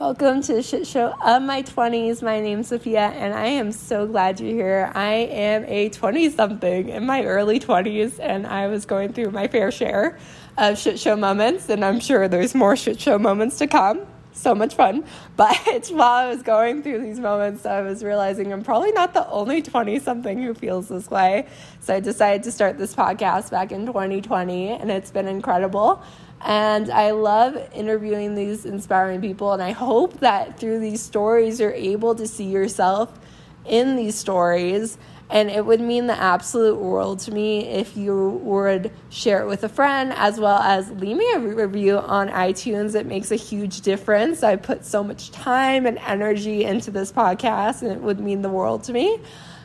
Welcome to the shit show of my 20s. My name's Sophia, and I am so glad you're here. I am a 20 something in my early 20s, and I was going through my fair share of shit show moments, and I'm sure there's more shit show moments to come. So much fun. But while I was going through these moments, I was realizing I'm probably not the only 20 something who feels this way. So I decided to start this podcast back in 2020, and it's been incredible. And I love interviewing these inspiring people. And I hope that through these stories, you're able to see yourself in these stories. And it would mean the absolute world to me if you would share it with a friend as well as leave me a review on iTunes. It makes a huge difference. I put so much time and energy into this podcast, and it would mean the world to me.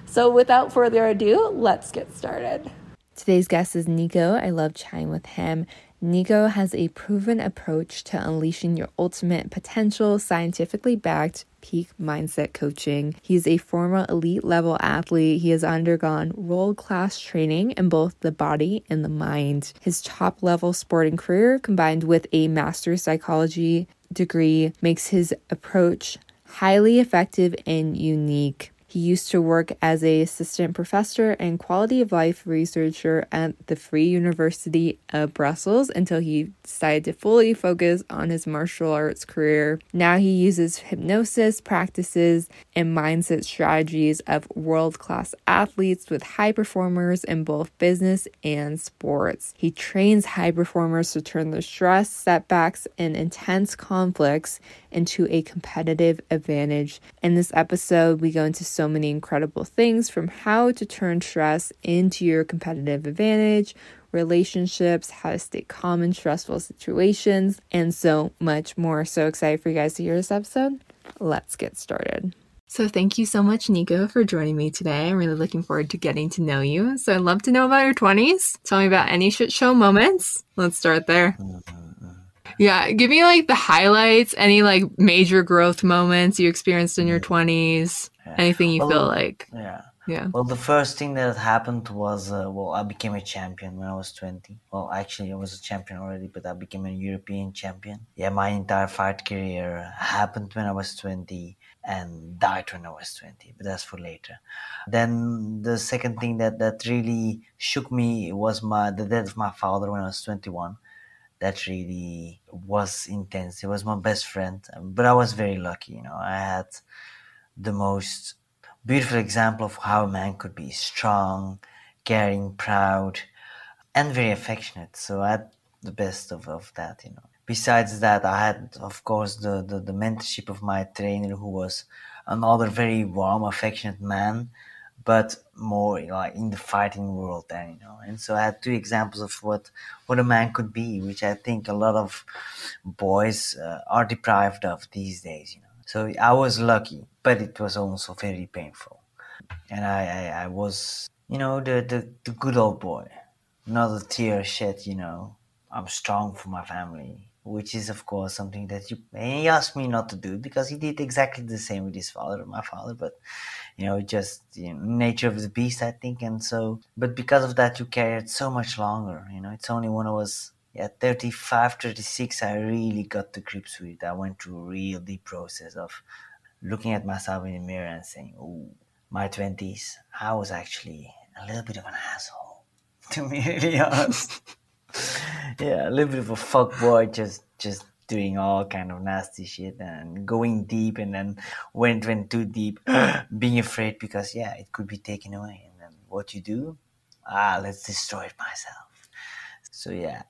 So, without further ado, let's get started. Today's guest is Nico. I love chatting with him. Nico has a proven approach to unleashing your ultimate potential, scientifically backed peak mindset coaching. He's a former elite level athlete. He has undergone world class training in both the body and the mind. His top level sporting career, combined with a master's psychology degree, makes his approach highly effective and unique. He used to work as a assistant professor and quality of life researcher at the Free University of Brussels until he decided to fully focus on his martial arts career. Now he uses hypnosis practices and mindset strategies of world-class athletes with high performers in both business and sports. He trains high performers to turn their stress, setbacks, and intense conflicts into a competitive advantage. In this episode, we go into so many incredible things from how to turn stress into your competitive advantage, relationships, how to stay calm in stressful situations, and so much more. So excited for you guys to hear this episode. Let's get started. So, thank you so much, Nico, for joining me today. I'm really looking forward to getting to know you. So, I'd love to know about your 20s. Tell me about any shit show moments. Let's start there. Mm-hmm. Yeah, give me like the highlights, any like major growth moments you experienced in your 20s, yeah. anything you well, feel like. Yeah. Yeah. Well, the first thing that happened was, uh, well, I became a champion when I was 20. Well, actually, I was a champion already, but I became a European champion. Yeah, my entire fight career happened when I was 20 and died when I was 20, but that's for later. Then the second thing that, that really shook me was my the death of my father when I was 21 that really was intense. He was my best friend, um, but I was very lucky. You know, I had the most beautiful example of how a man could be strong, caring, proud, and very affectionate. So I had the best of, of that, you know. Besides that, I had, of course, the, the, the mentorship of my trainer, who was another very warm, affectionate man but more like in the fighting world then you know? And so i had two examples of what what a man could be which i think a lot of boys uh, are deprived of these days you know? So i was lucky but it was also very painful. And i i, I was you know the, the the good old boy. Not a tear shed you know? I'm strong for my family which is of course something that you he asked me not to do because he did exactly the same with his father my father but you know just you know, nature of the beast i think. And so but because of that you carry it so much longer you know. It's only when i was yeah 35 36 i really got to grips with it. I went through a real deep process of looking at myself in the mirror and saying oh my 20s i was actually a little bit of an asshole to be really honest. Yeah, a little bit of a fuck boy, just just doing all kind of nasty shit and going deep, and then when it went too deep, being afraid because yeah, it could be taken away, and then what you do? Ah, let's destroy it myself. So yeah,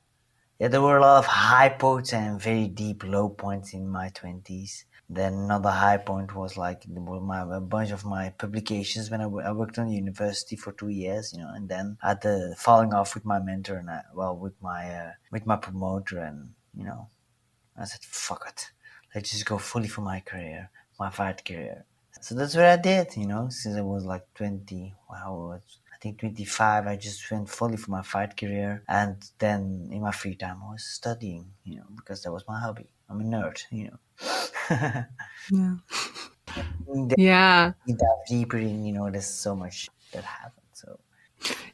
yeah, there were a lot of high points and very deep low points in my twenties. Then another high point was like my, a bunch of my publications when I, I worked on university for two years, you know, and then I had the falling off with my mentor and I, well with my uh, with my promoter, and you know, I said fuck it, let's just go fully for my career, my fight career. So that's what I did, you know, since I was like twenty. Wow, I think 25, I just went fully for my fight career. And then in my free time, I was studying, you know, because that was my hobby. I'm a nerd, you know yeah. yeah. You dive deeper in, you know, there's so much that happened. So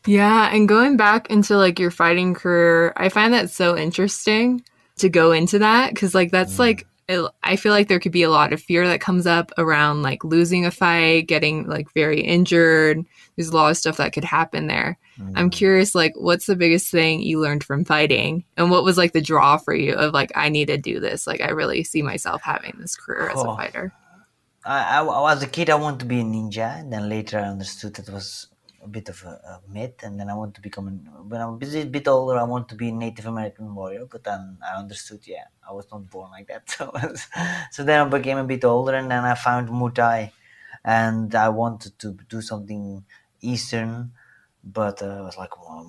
yeah, and going back into like your fighting career, I find that so interesting to go into that because like that's mm. like it, I feel like there could be a lot of fear that comes up around like losing a fight, getting like very injured. There's a lot of stuff that could happen there. Mm-hmm. I'm curious, like, what's the biggest thing you learned from fighting, and what was like the draw for you of like, I need to do this. Like, I really see myself having this career as oh. a fighter. I, I, I, was a kid. I wanted to be a ninja. And then later, I understood it was a bit of a, a myth. And then I want to become. A, when I'm a bit older, I want to be a Native American warrior. But then I understood, yeah, I was not born like that. So, so then I became a bit older, and then I found Muay and I wanted to do something Eastern but uh, I was like, well,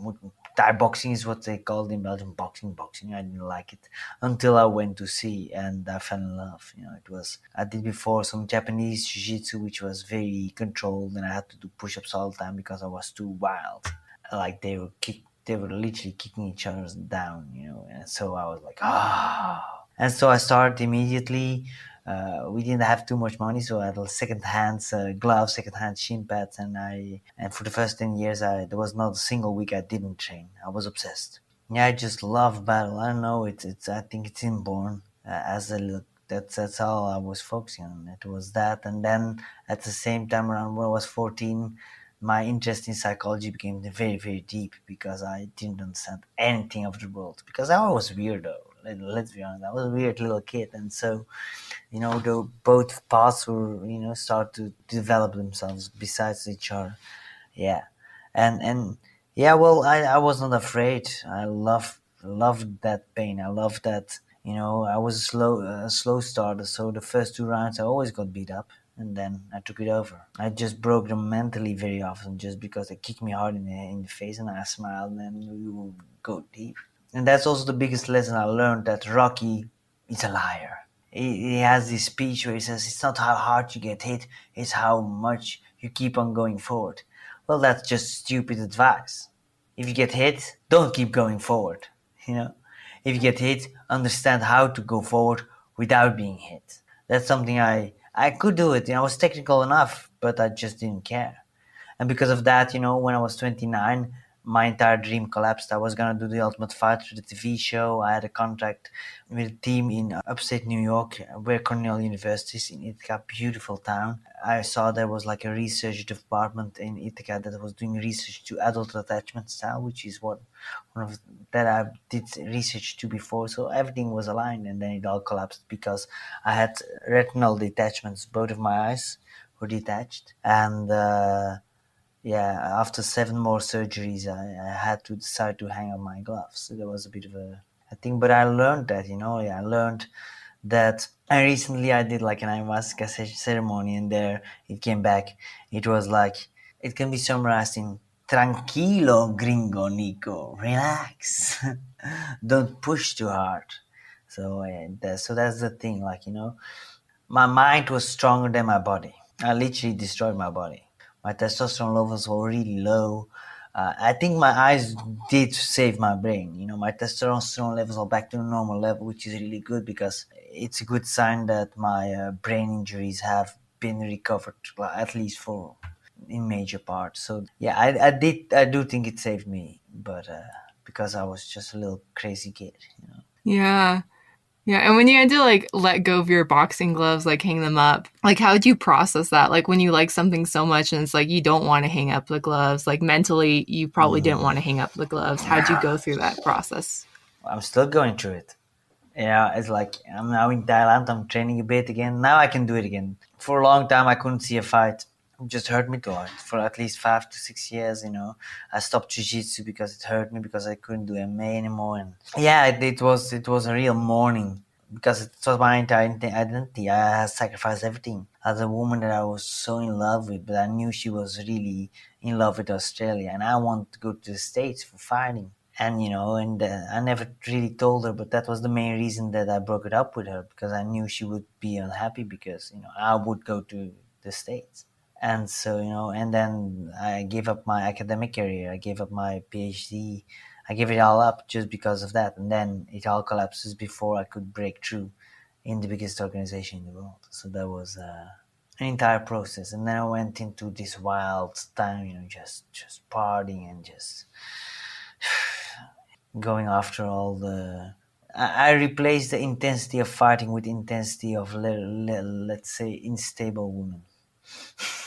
Thai boxing is what they called in Belgium boxing. Boxing, I didn't like it until I went to see and I fell in love. You know, it was I did before some Japanese jiu-jitsu, which was very controlled, and I had to do push-ups all the time because I was too wild. Like they were kick, they were literally kicking each other down. You know, and so I was like, ah. Oh. And so I started immediately uh, we didn't have too much money, so I had second-hand uh, gloves, second-hand shin pads, and I and for the first ten years, I there was not a single week I didn't train. I was obsessed. Yeah, I just love battle. I don't know. It's it's. I think it's inborn uh, as a look. That's that's all I was focusing on. It was that, and then at the same time, around when I was fourteen, my interest in psychology became very very deep because I didn't understand anything of the world because I was weirdo let's be honest, I was a weird little kid, and so you know, the both paths were you know start to develop themselves besides each other. Yeah, and and yeah, well, I I was not afraid. I love loved that pain. I loved that. You know, I was a slow a slow starter, so the first two rounds I always got beat up and then I took it over. I just broke them mentally very often just because they kicked me hard in the, in the face and I smiled and then we would go deep and that's also the biggest lesson I learned that Rocky is a liar. He, he has this speech where he says, It's not how hard you get hit, it's how much you keep on going forward. Well, that's just stupid advice. If you get hit, don't keep going forward. You know, if you get hit, understand how to go forward without being hit. That's something I I could do it. You know, I was technical enough, but I just didn't care. And because of that, you know, when I was 29, my entire dream collapsed. I was gonna do the Ultimate Fighter, the TV show. I had a contract with a team in upstate New York, where Cornell University is in Ithaca, beautiful town. I saw there was like a research department in Ithaca that was doing research to adult attachment style, which is what one of that I did research to before. So everything was aligned, and then it all collapsed because I had retinal detachments. Both of my eyes were detached, and. Uh, yeah, after seven more surgeries, I, I, had to decide to hang up my gloves. So there was a bit of a, a thing, but I learned that, you know, yeah, I learned that. I recently I did like an ayahuasca ceremony, and there it came back. It was like it can be summarized in tranquilo, gringo Nico, relax, don't push too hard. So so that's the thing, like you know, my mind was stronger than my body. I literally destroyed my body my testosterone levels were really low. Uh, I think my eyes did save my brain. You know, my testosterone levels are back to the normal level, which is really good because it's a good sign that my uh, brain injuries have been recovered, at least for in major parts. So yeah, I, I did, I do think it saved me, but uh, because I was just a little crazy kid. You know? Yeah. Yeah, and when you had to like let go of your boxing gloves, like hang them up, like how did you process that? Like when you like something so much and it's like you don't want to hang up the gloves, like mentally you probably didn't mm. want to hang up the gloves. How'd you go through that process? I'm still going through it. Yeah, it's like I'm now in Thailand, I'm training a bit again. Now I can do it again. For a long time I couldn't see a fight. Just hurt me hard. For at least five to six years, you know. I stopped jiu-jitsu because it hurt me because I couldn't do MMA anymore. And yeah, it, it was it was a real mourning because it was my entire identity. I sacrificed everything. As a woman that I was so in love with, but I knew she was really in love with Australia, and I wanted to go to the States for fighting. And you know, and uh, I never really told her, but that was the main reason that I broke it up with her because I knew she would be unhappy because you know I would go to the States and so you know and then i gave up my academic career. I gave up my phd i gave it all up just because of that. And then it all collapses before i could break through in the biggest organization in the world. So that was uh, an entire process. And then i went into this wild time you know just just partying and just going after all the I, replaced the intensity of fighting with intensity of let, let, let's say unstable women,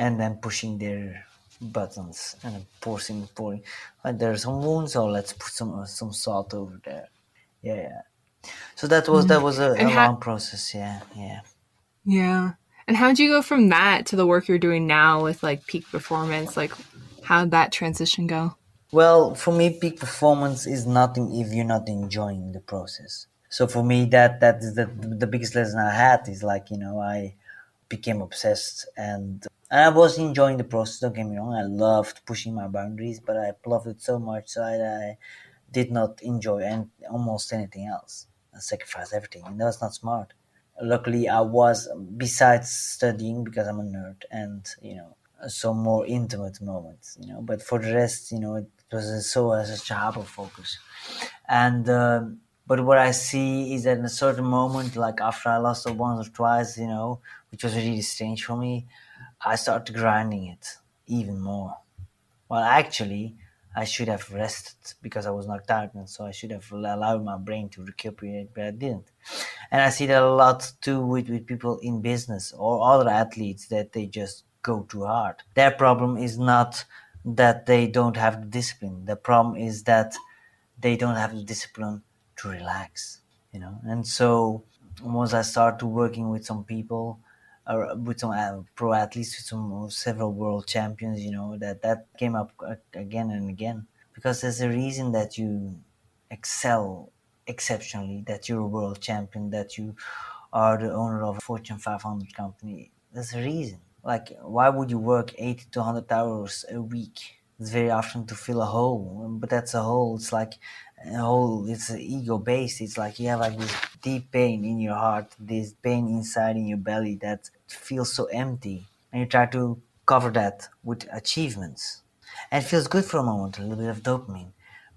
and then pushing their buttons and forcing pouring. Like there's some wounds, so let's put some uh, some salt over there. Yeah, yeah. So that was that was a, a how- long process. Yeah, yeah. Yeah. And how'd you go from that to the work you're doing now with like peak performance? Like, how'd that transition go? Well, for me, peak performance is nothing if you're not enjoying the process. So for me, that that is the the biggest lesson I had is like you know I became obsessed and I was enjoying the process. Don't get me wrong, I loved pushing my boundaries, but I loved it so much that I did not enjoy and almost anything else. I sacrificed everything, and that was not smart. Luckily, I was besides studying because I'm a nerd, and you know some more intimate moments, you know. But for the rest, you know, it was so uh, such a hyper focus, and um, but what I see is that in a certain moment, like after I lost it once or twice, you know, which was really strange for me, I started grinding it even more. Well, actually, I should have rested because I was knocked out, and so I should have allowed my brain to recuperate, but I didn't. And I see that a lot too with, with people in business or other athletes that they just go too hard. Their problem is not that they don't have the discipline. The problem is that they don't have the discipline to relax, you know. And so once I started working with some people, uh, with some uh, pro athletes, with some several world champions, you know, that that came up uh, again and again because there's a reason that you excel exceptionally, that you're a world champion, that you are the owner of a Fortune 500 company. There's a reason. Like, why would you work 80 to 100 hours a week? It's very often to fill a hole, but that's a hole. It's like a hole. It's ego based. It's like you have like this deep pain in your heart, this pain inside in your belly that feels so empty, and you try to cover that with achievements, and it feels good for a moment, a little bit of dopamine.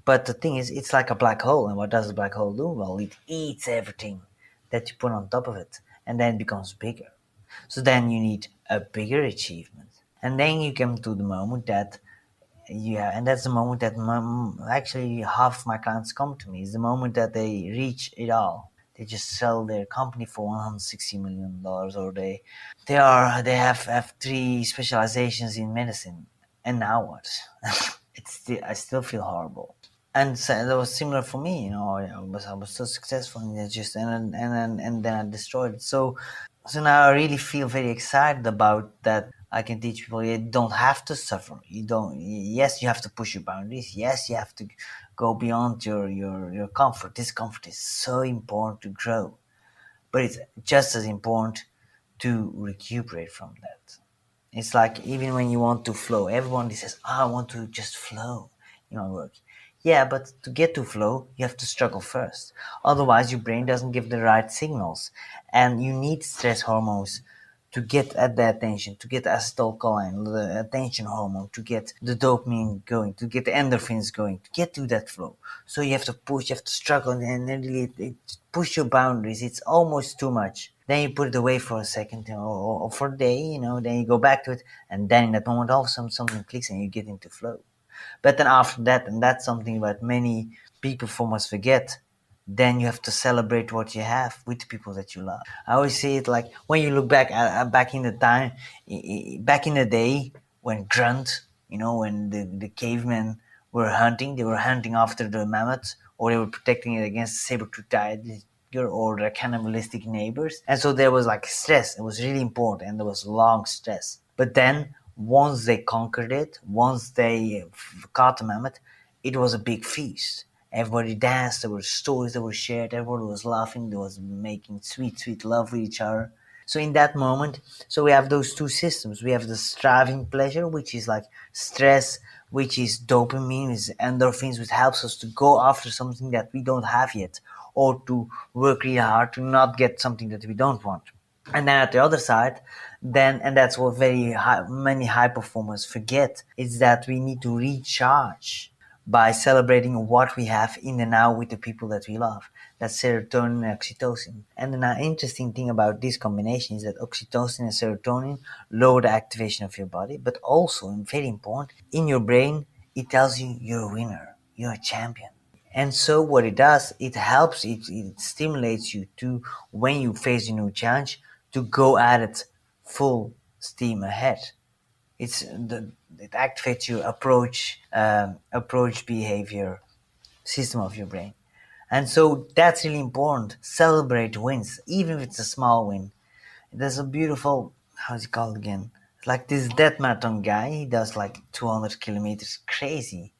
But the thing is, it's like a black hole, and what does a black hole do? Well, it eats everything that you put on top of it, and then it becomes bigger. So then you need a bigger achievement, and then you come to the moment that yeah, and that's the moment that m- actually half my clients come to me. Is the moment that they reach it all. They just sell their company for one hundred sixty million dollars, or they they are they have have three specializations in medicine, and now what? it's still, I still feel horrible. And so that was similar for me, you know. I was I was so successful, and it just and then and and then I destroyed it. So so now I really feel very excited about that. I can teach people you don't have to suffer. You don't. Yes, you have to push your boundaries. Yes, you have to go beyond your your your comfort. Discomfort is so important to grow, but it's just as important to recuperate from that. It's like even when you want to flow, everyone says, oh, "I want to just flow in my work." Yeah, but to get to flow, you have to struggle first. Otherwise, your brain doesn't give the right signals, and you need stress hormones to get at the attention, to get acetylcholine, the attention hormone, to get the dopamine going, to get the endorphins going, to get to that flow. So you have to push, you have to struggle, and then really it, push your boundaries. It's almost too much. Then you put it away for a second or, or for a day, you know, then you go back to it, and then in that moment, all of a sudden something clicks and you get into flow. But then after that, and that's something that many peak performers forget, then you have to celebrate what you have with the people that you love. I always say it like when you look back uh, back in the time, back in the day when grunt, you know, when the, the cavemen were hunting, they were hunting after the mammoth or they were protecting it against saber-toothed tiger or their cannibalistic neighbors. And so there was like stress. It was really important and there was long stress. But then once they conquered it, once they caught the mammoth, it was a big feast everybody danced there were stories that were shared everybody was laughing they was making sweet sweet love with each other. So in that moment so we have those two systems. We have the striving pleasure which is like stress which is dopamine is endorphins which helps us to go after something that we don't have yet or to work really hard to not get something that we don't want. And then at the other side then and that's what very high, many high performers forget is that we need to recharge by celebrating what we have in the now with the people that we love. That's serotonin and oxytocin. And an interesting thing about this combination is that oxytocin and serotonin lower the activation of your body, but also, and very important, in your brain, it tells you you're a winner, you're a champion. And so what it does, it helps, it, it stimulates you to, when you face a new challenge, to go at it full steam ahead. It's the, it activates your approach, um, approach behavior system of your brain. And so that's really important. Celebrate wins, even if it's a small win. There's a beautiful, how's it called again? Like this death marathon guy, he does like 200 kilometers, crazy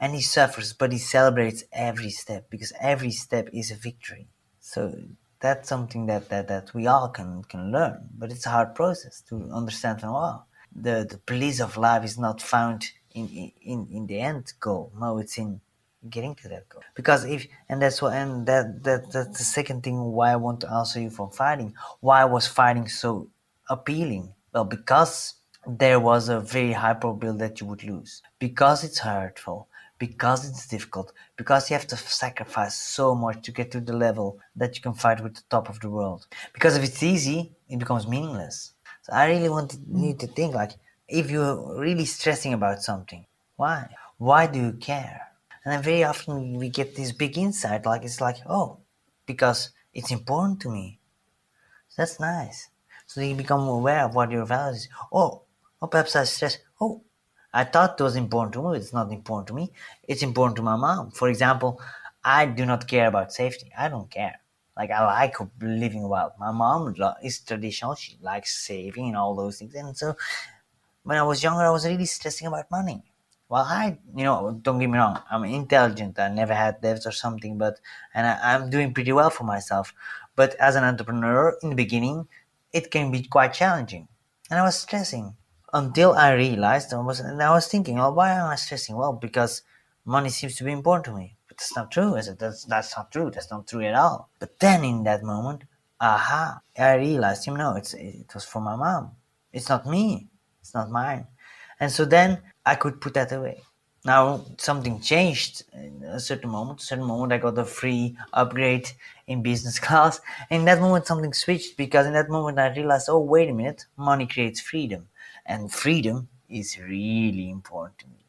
and he suffers, but he celebrates every step because every step is a victory. So that's something that, that, that we all can, can learn, but it's a hard process to understand from well. The, the police of life is not found in, in, in the end goal. No, it's in getting to that goal. Because if, and that's what, and that, that, that's the second thing why I want to answer you for fighting. Why was fighting so appealing? Well, because there was a very high probability that you would lose. Because it's hurtful because it's difficult, because you have to sacrifice so much to get to the level that you can fight with the top of the world. Because if it's easy, it becomes meaningless. So I really want you to think like, if you're really stressing about something, why? Why do you care? And then very often we get this big insight, like it's like, oh, because it's important to me. So that's nice. So you become aware of what your values. Oh, oh, perhaps I stress. Oh, I thought it was important to me. It's not important to me. It's important to my mom. For example, I do not care about safety. I don't care. Like I like living well. My mom is traditional. She likes saving and all those things. And so when I was younger, I was really stressing about money. Well, I, you know, don't get me wrong. I'm intelligent. I never had debts or something, but and I, I'm doing pretty well for myself. But as an entrepreneur, in the beginning, it can be quite challenging, and I was stressing until I realized I was, and I was thinking, oh, why am I stressing? Well, because money seems to be important to me. That's not true. I said, that's, that's not true. That's not true at all. But then in that moment, aha, I realized, you know, it's, it was for my mom. It's not me. It's not mine. And so then I could put that away. Now something changed in a certain moment. A certain moment I got a free upgrade in business class. In that moment something switched because in that moment I realized, oh wait a minute, money creates freedom and freedom is really important to me.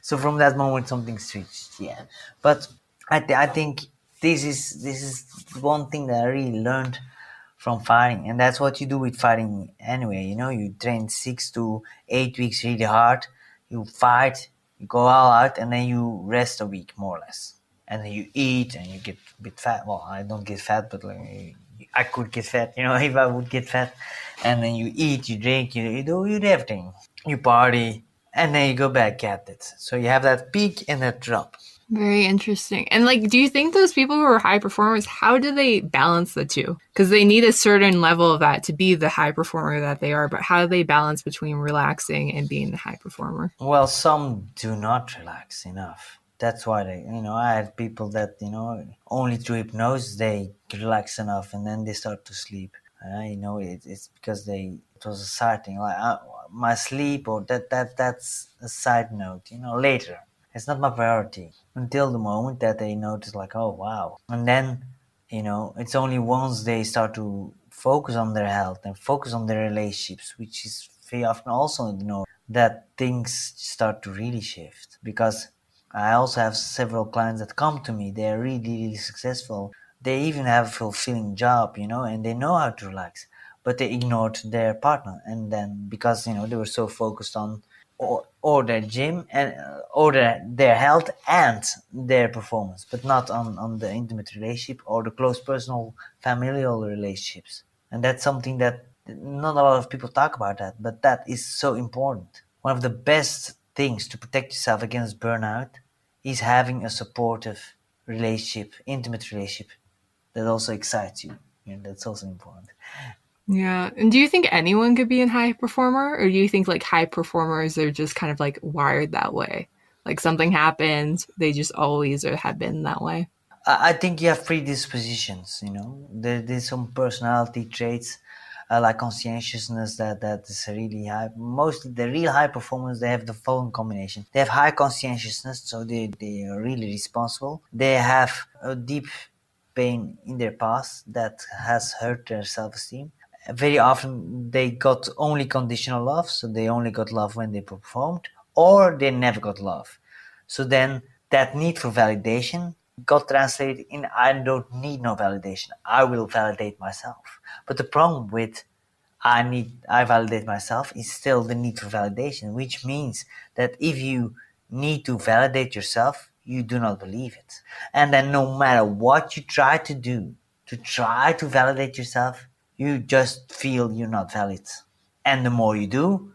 So from that moment, something switched. Yeah, but I, th- I think this is this is one thing that I really learned from fighting, and that's what you do with fighting anyway. You know, you train six to eight weeks really hard. You fight, you go all out, and then you rest a week more or less, and then you eat and you get a bit fat. Well, I don't get fat, but like I could get fat. You know, if I would get fat, and then you eat, you drink, you, you do you do everything. You party, and then you go back at it. So you have that peak and that drop. Very interesting. And like, do you think those people who are high performers, how do they balance the two? Because they need a certain level of that to be the high performer that they are, but how do they balance between relaxing and being the high performer? Well, some do not relax enough. That's why they, you know, I had people that, you know, only through hypnosis they relax enough and then they start to sleep. I know it, it's because they it was a side thing like uh, my sleep or that that that's a side note. You know, later it's not my priority until the moment that they notice like oh wow, and then you know it's only once they start to focus on their health and focus on their relationships, which is very often also ignored that things start to really shift because I also have several clients that come to me. They're really, really successful they even have a fulfilling job, you know, and they know how to relax, but they ignored their partner. And then because, you know, they were so focused on or, or their gym and uh, or their, their health and their performance, but not on, on the intimate relationship or the close personal familial relationships. And that's something that not a lot of people talk about that, but that is so important. One of the best things to protect yourself against burnout is having a supportive relationship, intimate relationship that also excites you. And that's also important. Yeah. And do you think anyone could be a high performer? Or do you think like high performers are just kind of like wired that way? Like something happens, they just always have been that way? I think you have predispositions, you know. There, there's some personality traits uh, like conscientiousness that, that is really high. Mostly the real high performers, they have the following combination. They have high conscientiousness, so they, they are really responsible. They have a deep pain in their past that has hurt their self-esteem. Very often they got only conditional love, so they only got love when they performed, or they never got love. So then that need for validation got translated in I don't need no validation. I will validate myself. But the problem with I need I validate myself is still the need for validation, which means that if you need to validate yourself, you do not believe it. And then no matter what you try to do to try to validate yourself, you just feel you're not valid. And the more you do,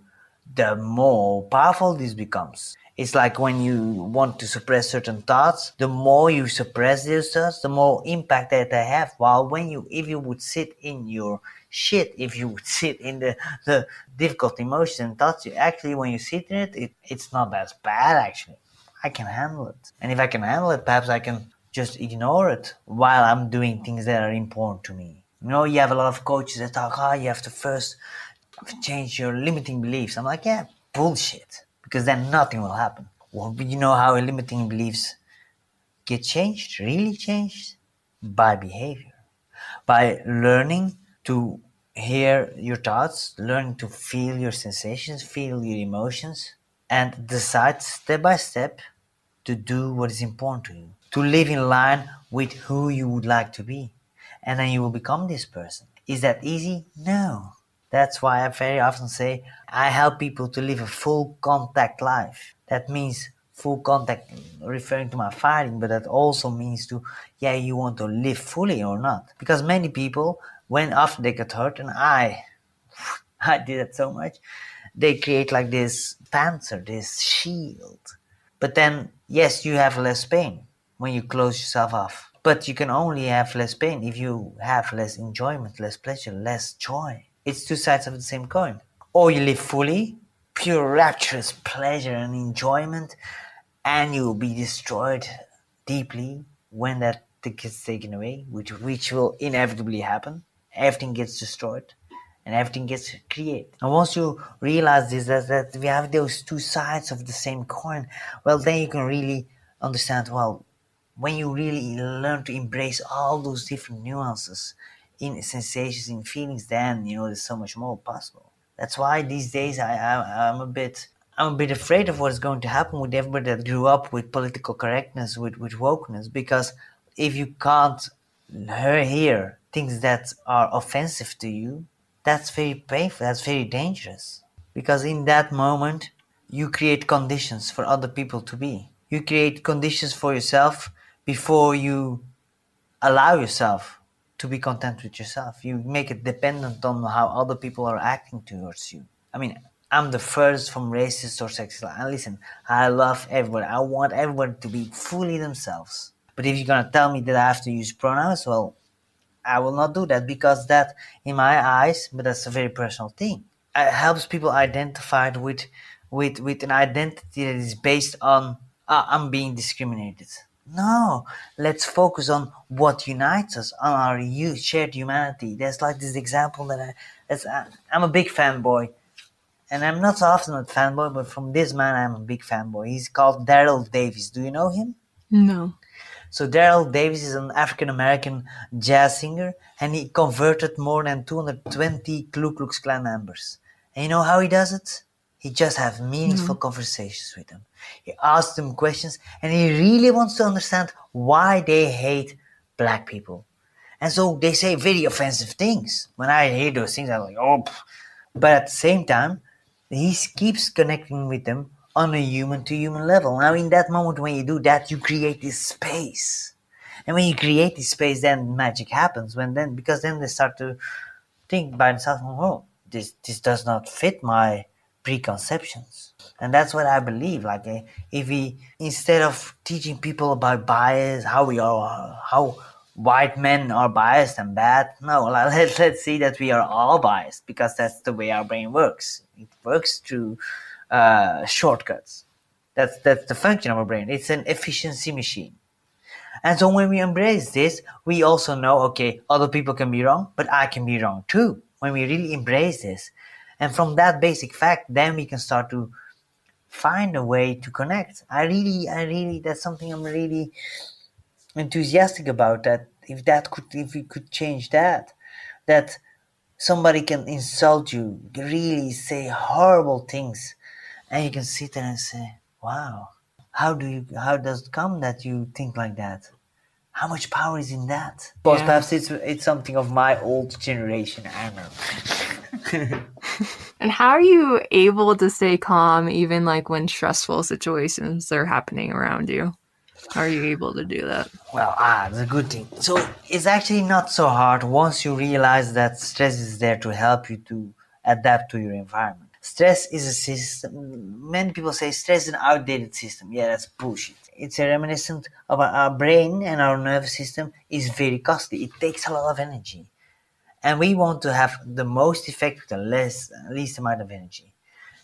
the more powerful this becomes. It's like when you want to suppress certain thoughts, the more you suppress those thoughts, the more impact that they have. While when you, if you would sit in your shit, if you would sit in the, the difficult emotions and thoughts, you actually, when you sit in it, it, it's not that bad actually. I can handle it. And if I can handle it, perhaps I can just ignore it while I'm doing things that are important to me. You know, you have a lot of coaches that talk, oh, you have to first change your limiting beliefs. I'm like, yeah, bullshit because then nothing will happen. Well, you know how limiting beliefs get changed, really changed? By behavior, by learning to hear your thoughts, learning to feel your sensations, feel your emotions, and decide step by step to do what is important to you, to live in line with who you would like to be. And then you will become this person. Is that easy? No. That's why I very often say I help people to live a full contact life. That means full contact, referring to my fighting, but that also means to, yeah, you want to live fully or not. Because many people, when after they get hurt, and I, I did it so much, they create like this panzer, this shield. But then, yes, you have less pain when you close yourself off. But you can only have less pain if you have less enjoyment, less pleasure, less joy. It's two sides of the same coin. Or you live fully, pure rapturous pleasure and enjoyment, and you will be destroyed deeply when that gets taken away, which which will inevitably happen. Everything gets destroyed and everything gets created. And once you realize this, that, that we have those two sides of the same coin, well, then you can really understand, well, when you really learn to embrace all those different nuances in sensations, in feelings, then you know there's so much more possible. That's why these days I, I I'm a bit I'm a bit afraid of what's going to happen with everybody that grew up with political correctness, with with wokeness, because if you can't hear things that are offensive to you, that's very painful. That's very dangerous, because in that moment you create conditions for other people to be. You create conditions for yourself before you allow yourself to be content with yourself. You make it dependent on how other people are acting towards you. I mean, I'm the first from racist or sexist. And listen, I love everyone. I want everyone to be fully themselves. But if you're gonna tell me that I have to use pronouns, well, I will not do that because that, in my eyes, but that's a very personal thing. It helps people identify with with with an identity that is based on uh, I'm being discriminated. No, let's focus on what unites us, on our shared humanity. There's like this example that I, that's, uh, I'm a big fanboy, and I'm not so often a fanboy, but from this man, I'm a big fanboy. He's called Daryl Davis. Do you know him? No. So Daryl Davis is an African American jazz singer, and he converted more than 220 Ku Klux Klan members. And you know how he does it? He just have meaningful mm-hmm. conversations with them. He asks them questions and he really wants to understand why they hate black people. And so they say very offensive things. When I hear those things, I'm like, oh. But at the same time, he keeps connecting with them on a human to human level. Now, in that moment, when you do that, you create this space. And when you create this space, then magic happens. When then, because then they start to think by themselves, oh, this this does not fit my preconceptions. And that's what i believe. Like eh, if we instead of teaching people about bias how we are how white men are biased and bad no let's, let's see that we are all biased because that's the way our brain works. It works through uh, shortcuts. That's that's the function of our brain. It's an efficiency machine. And so when we embrace this we also know okay other people can be wrong but i can be wrong too. When we really embrace this and from that basic fact then we can start to find a way to connect. I really i really that's something i'm really enthusiastic about that if that could if we could change that that somebody can insult you really say horrible things and you can sit there and say wow how do you how does it come that you think like that how much power is in that? Because Yeah. perhaps it's it's something of my old generation. I don't know. And how are you able to stay calm even like when stressful situations are happening around you? How are you able to do that? Well, ah, it's a good thing. So it's actually not so hard once you realize that stress is there to help you to adapt to your environment. Stress is a system. Many people say stress is an outdated system. Yeah, that's bullshit. It's a reminiscent of our, brain and our nervous system is very costly. It takes a lot of energy, and we want to have the most effect with the less least amount of energy.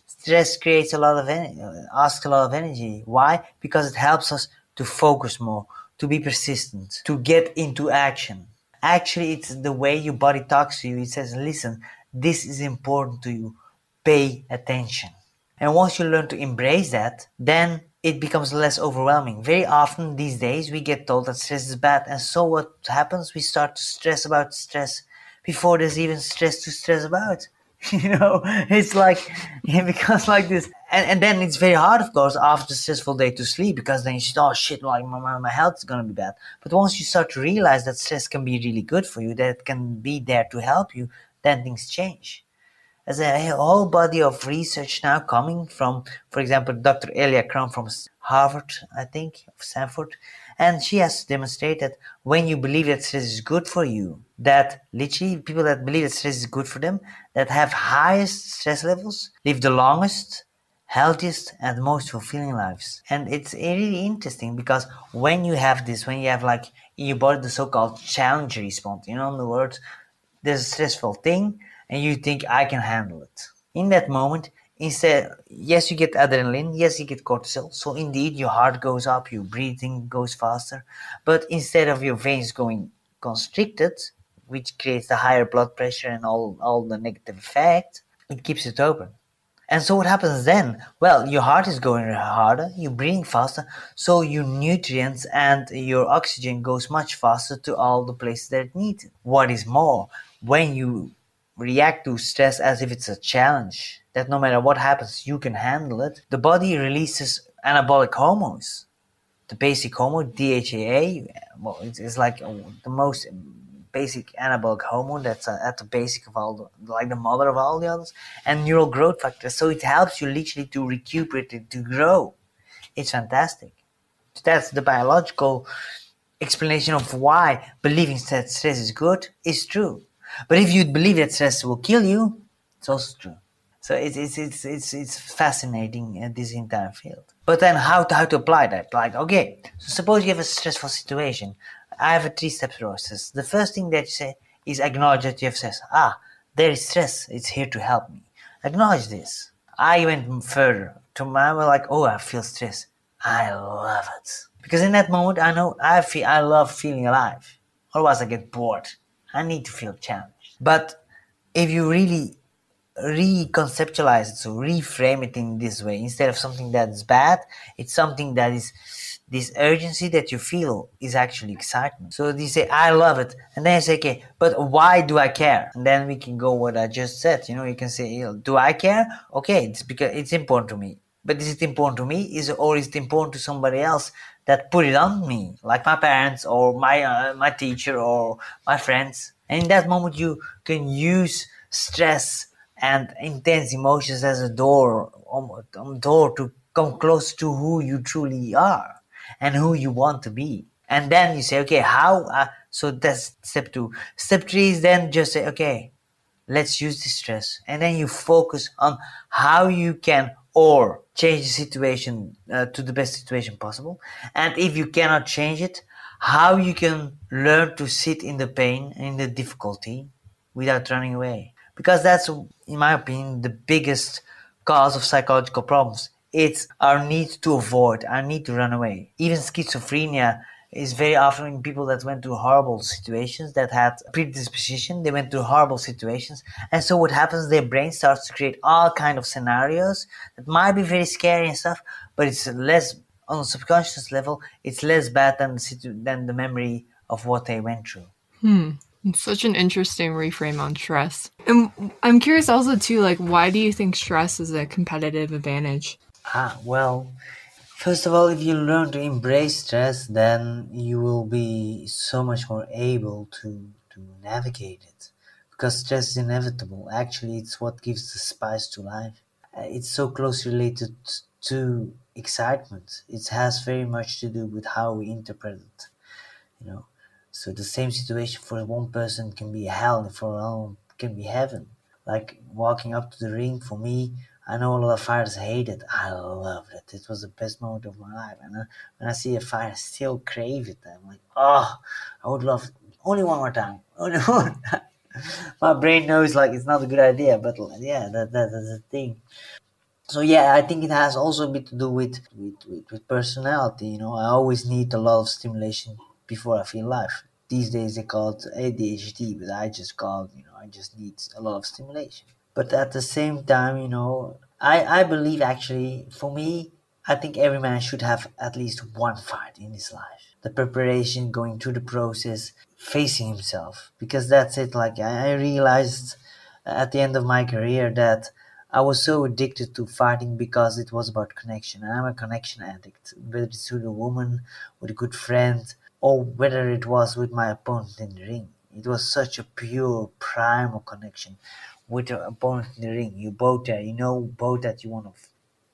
Stress creates a lot of energy, asks a lot of energy. Why? Because it helps us to focus more, to be persistent, to get into action. Actually, it's the way your body talks to you. It says, listen, this is important to you. Pay attention. And once you learn to embrace that, then it becomes less overwhelming. Very often these days, we get told that stress is bad. And so what happens? We start to stress about stress before there's even stress to stress about. you know it's like it becomes like this and, and then it's very hard of course after a stressful day to sleep because then you say oh shit like my, my, my health is gonna be bad but once you start to realize that stress can be really good for you that it can be there to help you then things change there's a whole body of research now coming from for example dr alia crum from harvard i think of stanford and she has demonstrated when you believe that stress is good for you, that literally people that believe that stress is good for them, that have highest stress levels, live the longest, healthiest, and most fulfilling lives. And it's really interesting because when you have this, when you have like in your body the so-called challenge response, you know, in the words, there's a stressful thing, and you think I can handle it. In that moment, instead yes you get adrenaline. Yes you get cortisol. So indeed your heart goes up your breathing goes faster. But instead of your veins going constricted which creates the higher blood pressure and all, all the negative effects, it keeps it open. And so what happens then? Well your heart is going harder you're breathing faster so your nutrients and your oxygen goes much faster to all the places that it needs. What is more when you react to stress as if it's a challenge that no matter what happens you can handle it. The body releases anabolic hormones. The basic hormone DHEA well it's, like uh, the most basic anabolic hormone that's uh, at the basic of all the, like the mother of all the others and neural growth factors so it helps you literally to recuperate to grow. It's fantastic. That's the biological explanation of why believing that stress is good is true but if you believe that stress will kill you, it's also true. So it's it's it's it's, it's fascinating uh, this entire field. But then how to how to apply that? Like okay, so suppose you have a stressful situation. I have a three step process. The first thing that you say is acknowledge that you have stress. Ah, there is stress. It's here to help me. Acknowledge this. I went further to my like oh I feel stress. I love it because in that moment I know I feel I love feeling alive. Otherwise I get bored. I need to feel challenged. But if you really reconceptualize it, so reframe it in this way, instead of something that is bad, it's something that is this urgency that you feel is actually excitement. So you say, I love it. And then say, okay, but why do I care? And then we can go what I just said. You know, you can say, do I care? Okay, it's because it's important to me. But is it important to me? Is or is it important to somebody else that put it on me, like my parents or my uh, my teacher or my friends? And in that moment, you can use stress and intense emotions as a door, um, um, door to come close to who you truly are and who you want to be. And then you say, okay, how? Uh, so that's step two. Step three is then just say, okay, let's use this stress, and then you focus on how you can or change the situation uh, to the best situation possible. And if you cannot change it, how you can learn to sit in the pain and in the difficulty without running away. Because that's, in my opinion, the biggest cause of psychological problems. It's our need to avoid, our need to run away. Even schizophrenia is very often in people that went through horrible situations that had predisposition they went through horrible situations and so what happens their brain starts to create all kind of scenarios that might be very scary and stuff but it's less on a subconscious level it's less bad than the situ- than the memory of what they went through It's such an interesting reframe on stress. And I'm curious also too, like why do you think stress is a competitive advantage? Ah, well, First of all, if you learn to embrace stress, then you will be so much more able to, to navigate it. Because stress is inevitable. Actually, it's what gives the spice to life. Uh, it's so closely related to excitement. It has very much to do with how we interpret it. You know, so the same situation for one person can be hell, and for another can be heaven. Like walking up to the ring for me, I know a lot of fighters hate it. I loved it. It was the best moment of my life. And uh, when I see a fight, I still crave it. I'm like, oh, I would love only one more time. Only one my brain knows like it's not a good idea, but yeah, that, that that's the thing. So yeah, I think it has also a bit to do with, with, with, with personality. You know, I always need a lot of stimulation before I feel life. These days they call it ADHD, but I just call you know, I just need a lot of stimulation but at the same time you know i i believe actually for me i think every man should have at least one fight in his life the preparation going through the process facing himself because that's it like i, I realized at the end of my career that I was so addicted to fighting because it was about connection. And I'm a connection addict, whether it's with a woman, with a good friend, or whether it was with my opponent in the ring. It was such a pure, primal connection with your opponent in the ring. You both there. You know both that you want to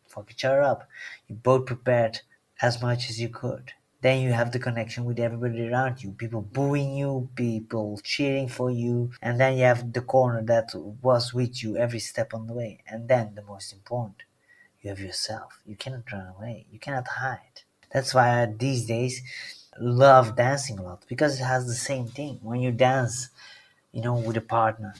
fuck each other up. You both prepared as much as you could. Then you have the connection with everybody around you. People booing you, people cheering for you, and then you have the corner that was with you every step on the way. And then the most important, you have yourself. You cannot run away. You cannot hide. That's why I, these days love dancing a lot because it has the same thing. When you dance, you know, with a partner,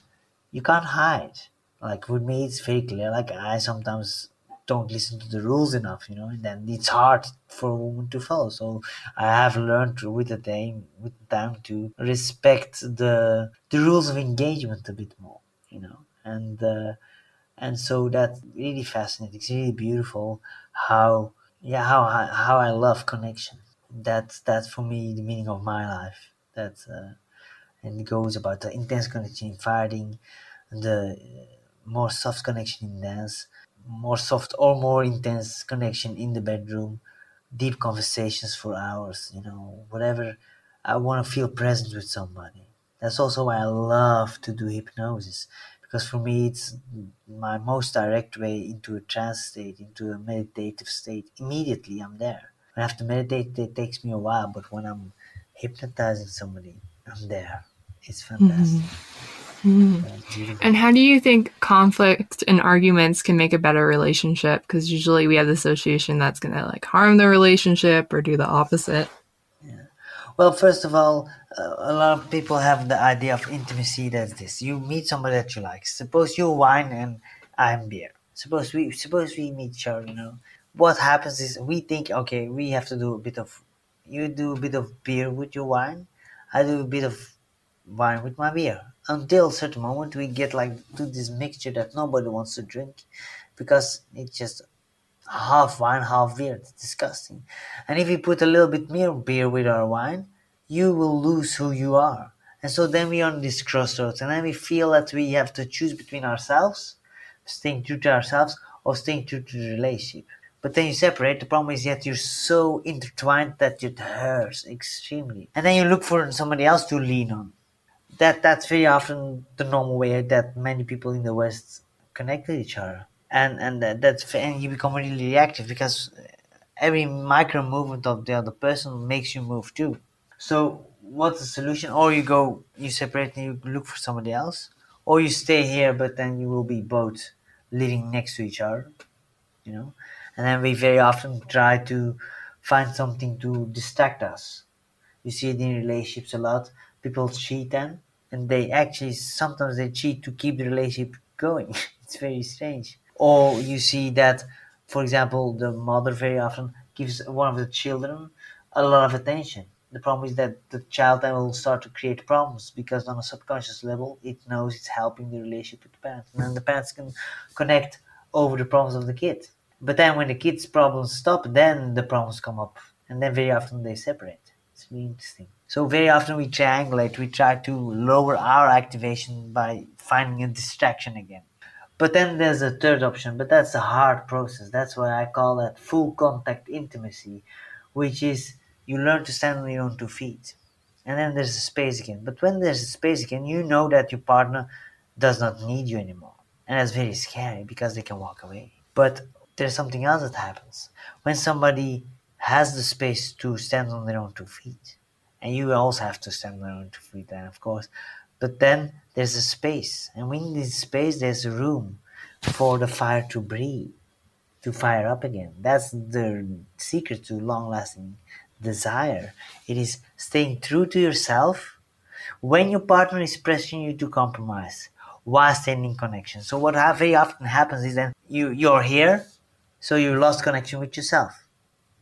you can't hide. Like with me, it's very clear. Like I sometimes don't listen to the rules enough, you know, and then it's hard for a woman to follow. So I have learned with the time, with time to respect the the rules of engagement a bit more, you know, and uh, and so that's really fascinating. It's really beautiful how yeah how how I love connection. That's that's for me the meaning of my life. That's uh, and it goes about the intense connection in fighting, the uh, more soft connection in dance, more soft or more intense connection in the bedroom, deep conversations for hours, you know, whatever. I want to feel present with somebody. That's also why I love to do hypnosis because for me it's my most direct way into a trance state, into a meditative state. Immediately I'm there. When I have to meditate, it takes me a while, but when I'm hypnotizing somebody, I'm there. It's fantastic. Mm-hmm. And how do you think conflict and arguments can make a better relationship? Because usually we have the association that's going to like harm the relationship or do the opposite. Yeah. Well, first of all, uh, a lot of people have the idea of intimacy that's this. You meet somebody that you like. Suppose you wine and I'm beer. Suppose we suppose we meet each other, you know. What happens is we think, okay, we have to do a bit of you do a bit of beer with your wine. I do a bit of wine with my beer. Until a certain moment we get like to this mixture that nobody wants to drink because it's just half wine half beer. It's disgusting. And if you put a little bit more beer with our wine you will lose who you are. And so then we are on this crossroads. And then we feel that we have to choose between ourselves staying true to ourselves or staying true to the relationship. But then you separate. The problem is that you're so intertwined that it hurts extremely. And then you look for somebody else to lean on that that's very often the normal way that many people in the West connect with each other, and and that, that's and you become really reactive because every micro movement of the other person makes you move too. So what's the solution? Or you go, you separate and you look for somebody else, or you stay here, but then you will be both living next to each other, you know. And then we very often try to find something to distract us. You see it in relationships a lot. People cheat then and they actually sometimes they cheat to keep the relationship going. it's very strange. Or you see that, for example, the mother very often gives one of the children a lot of attention. The problem is that the child then will start to create problems because on a subconscious level it knows it's helping the relationship with the parents. And then the parents can connect over the problems of the kid. But then when the kid's problems stop, then the problems come up. And then very often they separate. It's really interesting. So very often we triangulate, we try to lower our activation by finding a distraction again. But then there's a third option, but that's a hard process. That's why I call that full contact intimacy, which is you learn to stand on your own two feet. And then there's a space again. But when there's a space again, you know that your partner does not need you anymore. And that's very scary because they can walk away. But there's something else that happens. When somebody has the space to stand on their own two feet, and you also have to stand own two feet then, of course, but then there's a space, and within this space, there's a room for the fire to breathe, to fire up again. That's the secret to long lasting desire. It is staying true to yourself when your partner is pressing you to compromise while staying in connection. So, what very often happens is that you, you're here, so you lost connection with yourself,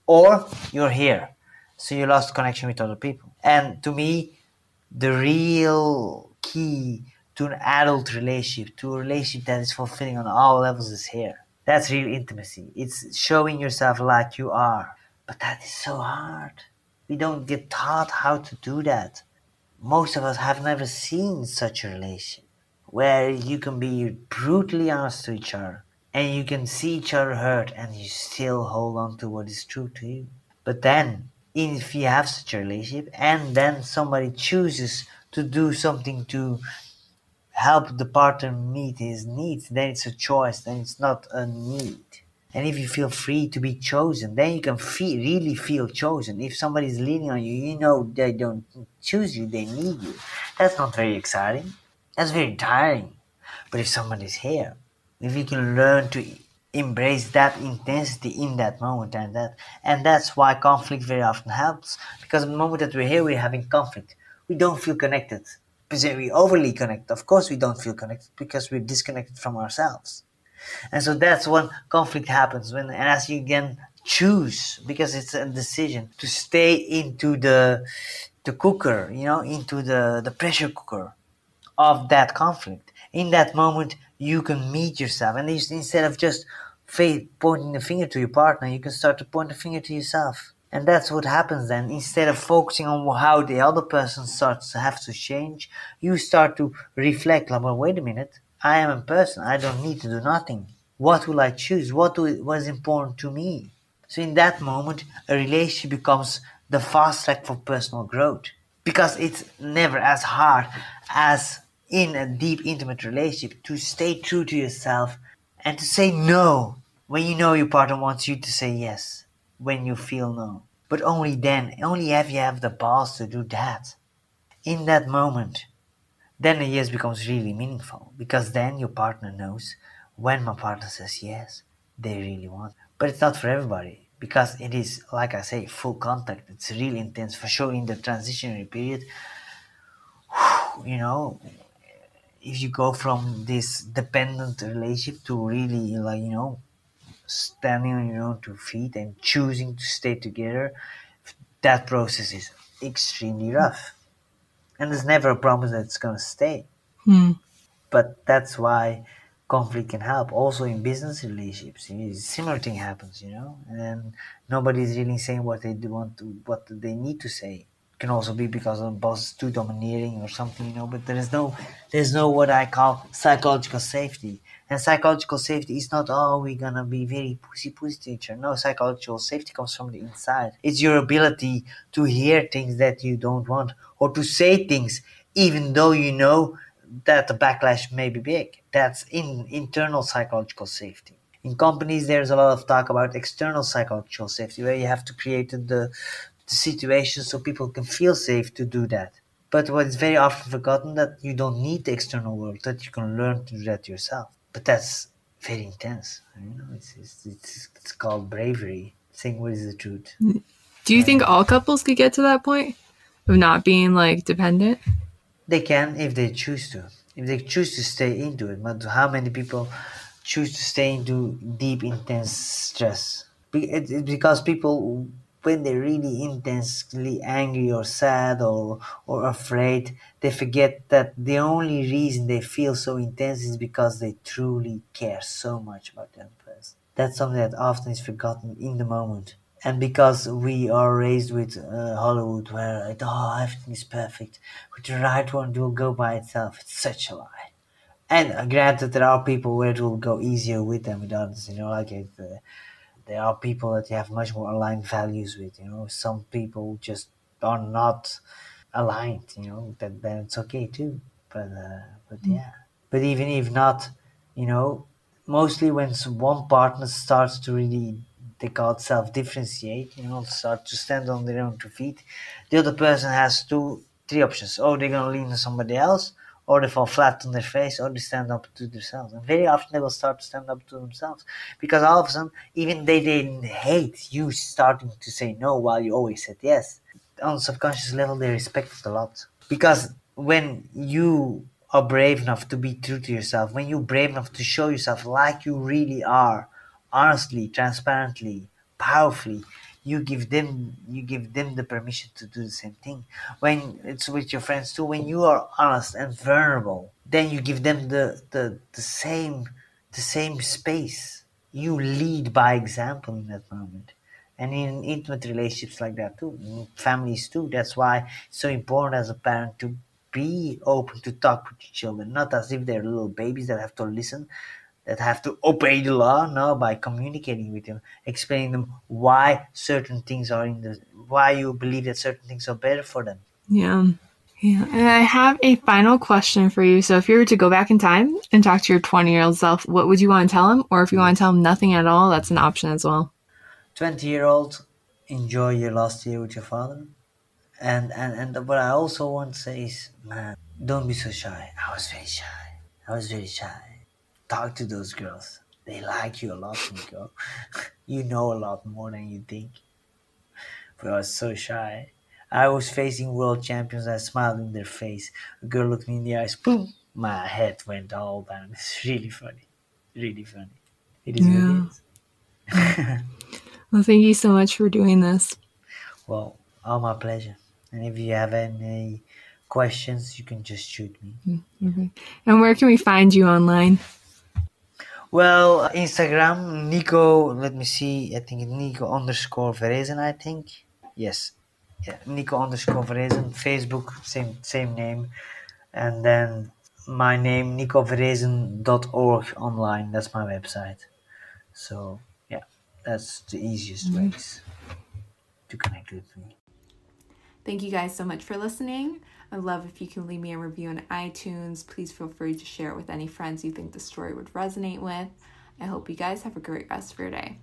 or you're here, so you lost connection with other people. And to me, the real key to an adult relationship, to a relationship that is fulfilling on all levels is here. That's real intimacy. It's showing yourself like you are. But that is so hard. We don't get taught how to do that. Most of us have never seen such a relationship where you can be brutally honest to each other and you can see each other hurt and you still hold on to what is true to you. But then, if you have such a relationship and then somebody chooses to do something to help the partner meet his needs, then it's a choice, then it's not a need. And if you feel free to be chosen, then you can feel, really feel chosen. If somebody's leaning on you, you know they don't choose you, they need you. That's not very exciting. That's very tiring. But if somebody's here, if you can learn to embrace that intensity in that moment and that and that's why conflict very often helps because the moment that we're here we're having conflict we don't feel connected. Because we overly connect. Of course, we don't feel connected because we're disconnected from ourselves. And so that's when conflict happens. When and as you again choose, because it's a decision to stay into the the cooker, you know, into the the pressure cooker of that conflict. In that moment, you can meet yourself, and instead of just pointing the finger to your partner, you can start to point the finger to yourself and that's what happens then. Instead of focusing on how the other person starts to have to change, you start to reflect like, well, wait a minute. I am a person. I don't need to do nothing. What will I choose? What was important to me? So in that moment, a relationship becomes the fast track for personal growth because it's never as hard as in a deep, intimate relationship to stay true to yourself and to say no when you know your partner wants you to say yes when you feel no. But only then, only if you have the balls to do that. In that moment, then the yes becomes really meaningful because then your partner knows when my partner says yes, they really want. But it's not for everybody because it is, like I say, full contact. It's really intense for sure in the transitionary period. You know, if you go from this dependent relationship to really, like, you know, standing on your own two feet and choosing to stay together, that process is extremely rough. And there's never a promise that it's going to stay. Hmm. But that's why conflict can help. Also in business relationships, similar thing happens, you know, and nobody's really saying what they do want to, what they need to say. Can also be because the boss is too domineering or something, you know. But there is no, there's no what I call psychological safety. And psychological safety is not, oh, we're gonna be very pussy pussy teacher. No, psychological safety comes from the inside. It's your ability to hear things that you don't want or to say things even though you know that the backlash may be big. That's in internal psychological safety. In companies, there's a lot of talk about external psychological safety, where you have to create the, the situation so people can feel safe to do that. But what is very often forgotten that you don't need the external world; that you can learn to do that yourself but that's very intense. You know, it's, it's, it's, it's called bravery, saying what is the truth. Mm. Do you think all couples could get to that point of not being like dependent? They can if they choose to. If they choose to stay into it. But how many people choose to stay into deep, intense stress? Because people when they're really intensely angry or sad or, or afraid, they forget that the only reason they feel so intense is because they truly care so much about their person. That's something that often is forgotten in the moment. And because we are raised with uh, Hollywood, where it, oh everything is perfect, with the right one, it will go by itself. It's such a lie. And uh, granted, there are people where it will go easier with them with others. You know, like if, uh, there are people that you have much more aligned values with. You know, some people just are not aligned. You know, that then it's okay too. But uh, but yeah. But even if not, you know, mostly when one partner starts to really they call it self-differentiate, you know, start to stand on their own two feet, the other person has two, three options. Oh, they're gonna lean on somebody else, or they fall flat on their face, or they stand up to themselves. And very often they will start to stand up to themselves because all of a sudden, even they didn't hate you starting to say no while you always said yes. On subconscious level, they respect it a lot because when you are brave enough to be true to yourself, when you're brave enough to show yourself like you really are, honestly, transparently, powerfully, you give them you give them the permission to do the same thing. When it's with your friends too, when you are honest and vulnerable, then you give them the the, the same the same space. You lead by example in that moment. And in intimate relationships like that too, in families too. That's why it's so important as a parent to be open to talk with your children, not as if they're little babies that have to listen, that have to obey the law. No, by communicating with them, explaining them why certain things are in the, why you believe that certain things are better for them. Yeah. Yeah. And I have a final question for you. So if you were to go back in time and talk to your 20 year old self, what would you want to tell him? Or if you want to tell him nothing at all, that's an option as well. 20 year old, enjoy your last year with your father. And, and, and what I also want to say is, man, don't be so shy. I was very shy. I was very shy. Talk to those girls. They like you a lot, Nico. you know a lot more than you think. But I was so shy. I was facing world champions. I smiled in their face. A girl looked me in the eyes. Boom! My head went all down. It's really funny. Really funny. It is what Yeah. it is. Well, thank you so much for doing this. Well, all my pleasure. And if you have any questions, you can just shoot me. Mm, and where can we find you online? Well, uh, Instagram, Nico, let me see, I think Nico underscore Verresen, I think. Yes. Yeah, Nico underscore Verresen. Facebook, same same name. And then my name, nicoverresen.org online. That's my website. So, yeah, that's the easiest mm-hmm. ways to connect with me. Thank you guys so much for listening. I'd love if you can leave me a review on iTunes. Please feel free to share it with any friends you think the story would resonate with. I hope you guys have a great rest of your day.